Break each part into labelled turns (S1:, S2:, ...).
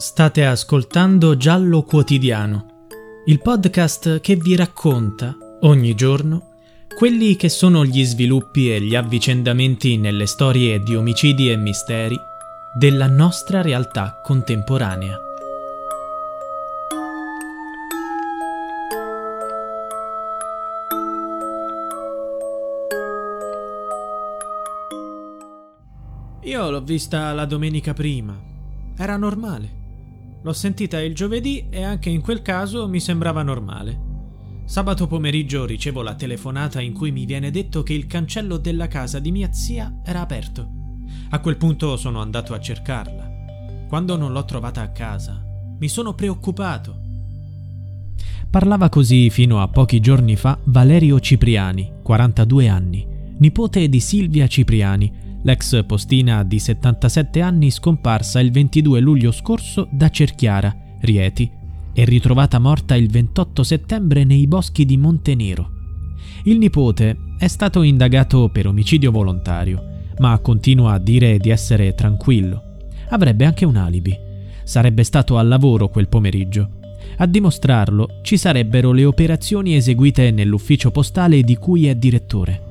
S1: State ascoltando Giallo Quotidiano, il podcast che vi racconta ogni giorno quelli che sono gli sviluppi e gli avvicendamenti nelle storie di omicidi e misteri della nostra realtà contemporanea. Io l'ho vista la domenica prima. Era normale. L'ho sentita il giovedì e anche in quel caso mi sembrava normale. Sabato pomeriggio ricevo la telefonata in cui mi viene detto che il cancello della casa di mia zia era aperto. A quel punto sono andato a cercarla. Quando non l'ho trovata a casa, mi sono preoccupato. Parlava così fino a pochi giorni fa Valerio Cipriani, 42 anni, nipote di Silvia Cipriani, l'ex postina di 77 anni scomparsa il 22 luglio scorso da Cerchiara, Rieti, e ritrovata morta il 28 settembre nei boschi di Montenero. Il nipote è stato indagato per omicidio volontario, ma continua a dire di essere tranquillo. Avrebbe anche un alibi. Sarebbe stato al lavoro quel pomeriggio. A dimostrarlo ci sarebbero le operazioni eseguite nell'ufficio postale di cui è direttore.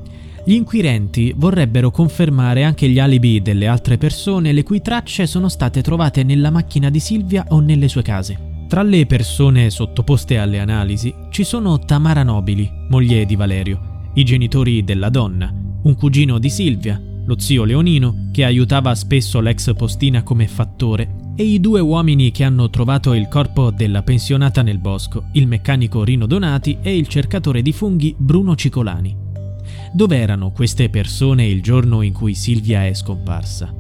S1: Gli inquirenti vorrebbero confermare anche gli alibi delle altre persone le cui tracce sono state trovate nella macchina di Silvia o nelle sue case. Tra le persone sottoposte alle analisi ci sono Tamara Nobili, moglie di Valerio, i genitori della donna, un cugino di Silvia, lo zio Leonino, che aiutava spesso l'ex postina come fattore, e i due uomini che hanno trovato il corpo della pensionata nel bosco, il meccanico Rino Donati e il cercatore di funghi Bruno Cicolani. Dove erano queste persone il giorno in cui Silvia è scomparsa?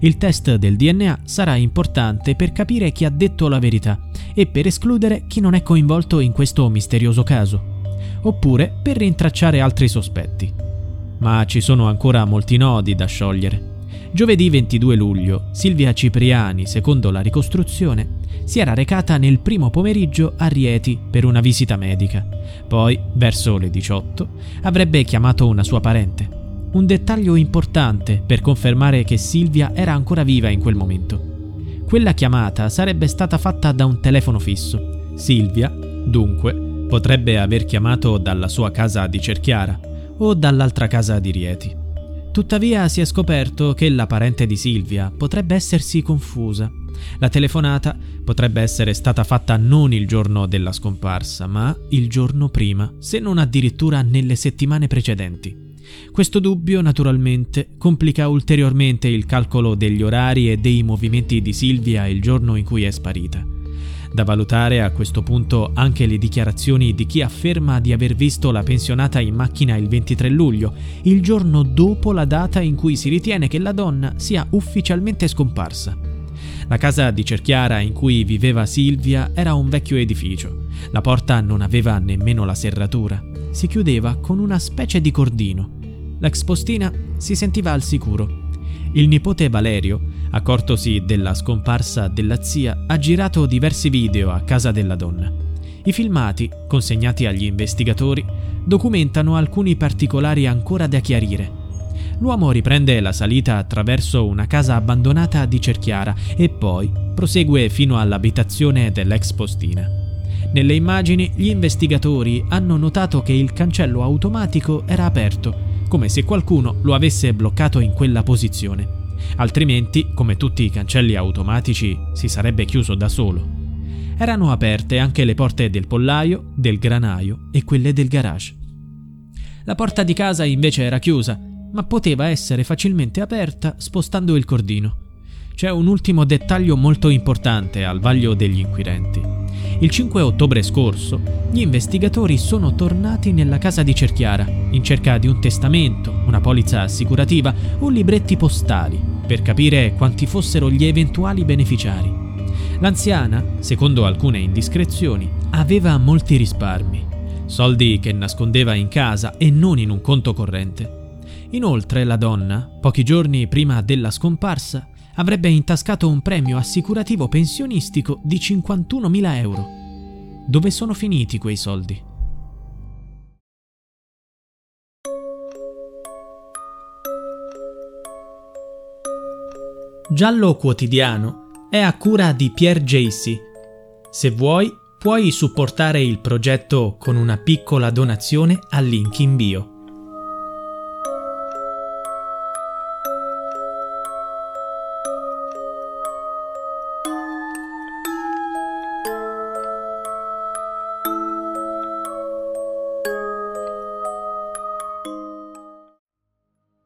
S1: Il test del DNA sarà importante per capire chi ha detto la verità e per escludere chi non è coinvolto in questo misterioso caso, oppure per rintracciare altri sospetti. Ma ci sono ancora molti nodi da sciogliere. Giovedì 22 luglio, Silvia Cipriani, secondo la ricostruzione, si era recata nel primo pomeriggio a Rieti per una visita medica. Poi, verso le 18, avrebbe chiamato una sua parente. Un dettaglio importante per confermare che Silvia era ancora viva in quel momento. Quella chiamata sarebbe stata fatta da un telefono fisso. Silvia, dunque, potrebbe aver chiamato dalla sua casa di Cerchiara o dall'altra casa di Rieti. Tuttavia si è scoperto che la parente di Silvia potrebbe essersi confusa. La telefonata potrebbe essere stata fatta non il giorno della scomparsa, ma il giorno prima, se non addirittura nelle settimane precedenti. Questo dubbio, naturalmente, complica ulteriormente il calcolo degli orari e dei movimenti di Silvia il giorno in cui è sparita. Da valutare a questo punto anche le dichiarazioni di chi afferma di aver visto la pensionata in macchina il 23 luglio, il giorno dopo la data in cui si ritiene che la donna sia ufficialmente scomparsa. La casa di Cerchiara in cui viveva Silvia era un vecchio edificio. La porta non aveva nemmeno la serratura. Si chiudeva con una specie di cordino. L'ex postina si sentiva al sicuro. Il nipote Valerio accortosi della scomparsa della zia, ha girato diversi video a casa della donna. I filmati, consegnati agli investigatori, documentano alcuni particolari ancora da chiarire. L'uomo riprende la salita attraverso una casa abbandonata di Cerchiara e poi prosegue fino all'abitazione dell'ex postina. Nelle immagini gli investigatori hanno notato che il cancello automatico era aperto, come se qualcuno lo avesse bloccato in quella posizione altrimenti, come tutti i cancelli automatici, si sarebbe chiuso da solo. Erano aperte anche le porte del pollaio, del granaio e quelle del garage. La porta di casa invece era chiusa, ma poteva essere facilmente aperta spostando il cordino. C'è un ultimo dettaglio molto importante al vaglio degli inquirenti. Il 5 ottobre scorso, gli investigatori sono tornati nella casa di Cerchiara in cerca di un testamento, una polizza assicurativa o libretti postali per capire quanti fossero gli eventuali beneficiari. L'anziana, secondo alcune indiscrezioni, aveva molti risparmi, soldi che nascondeva in casa e non in un conto corrente. Inoltre la donna, pochi giorni prima della scomparsa, avrebbe intascato un premio assicurativo pensionistico di 51.000 euro. Dove sono finiti quei soldi? Giallo Quotidiano è a cura di Pierre Jacy. Se vuoi, puoi supportare il progetto con una piccola donazione al link in bio.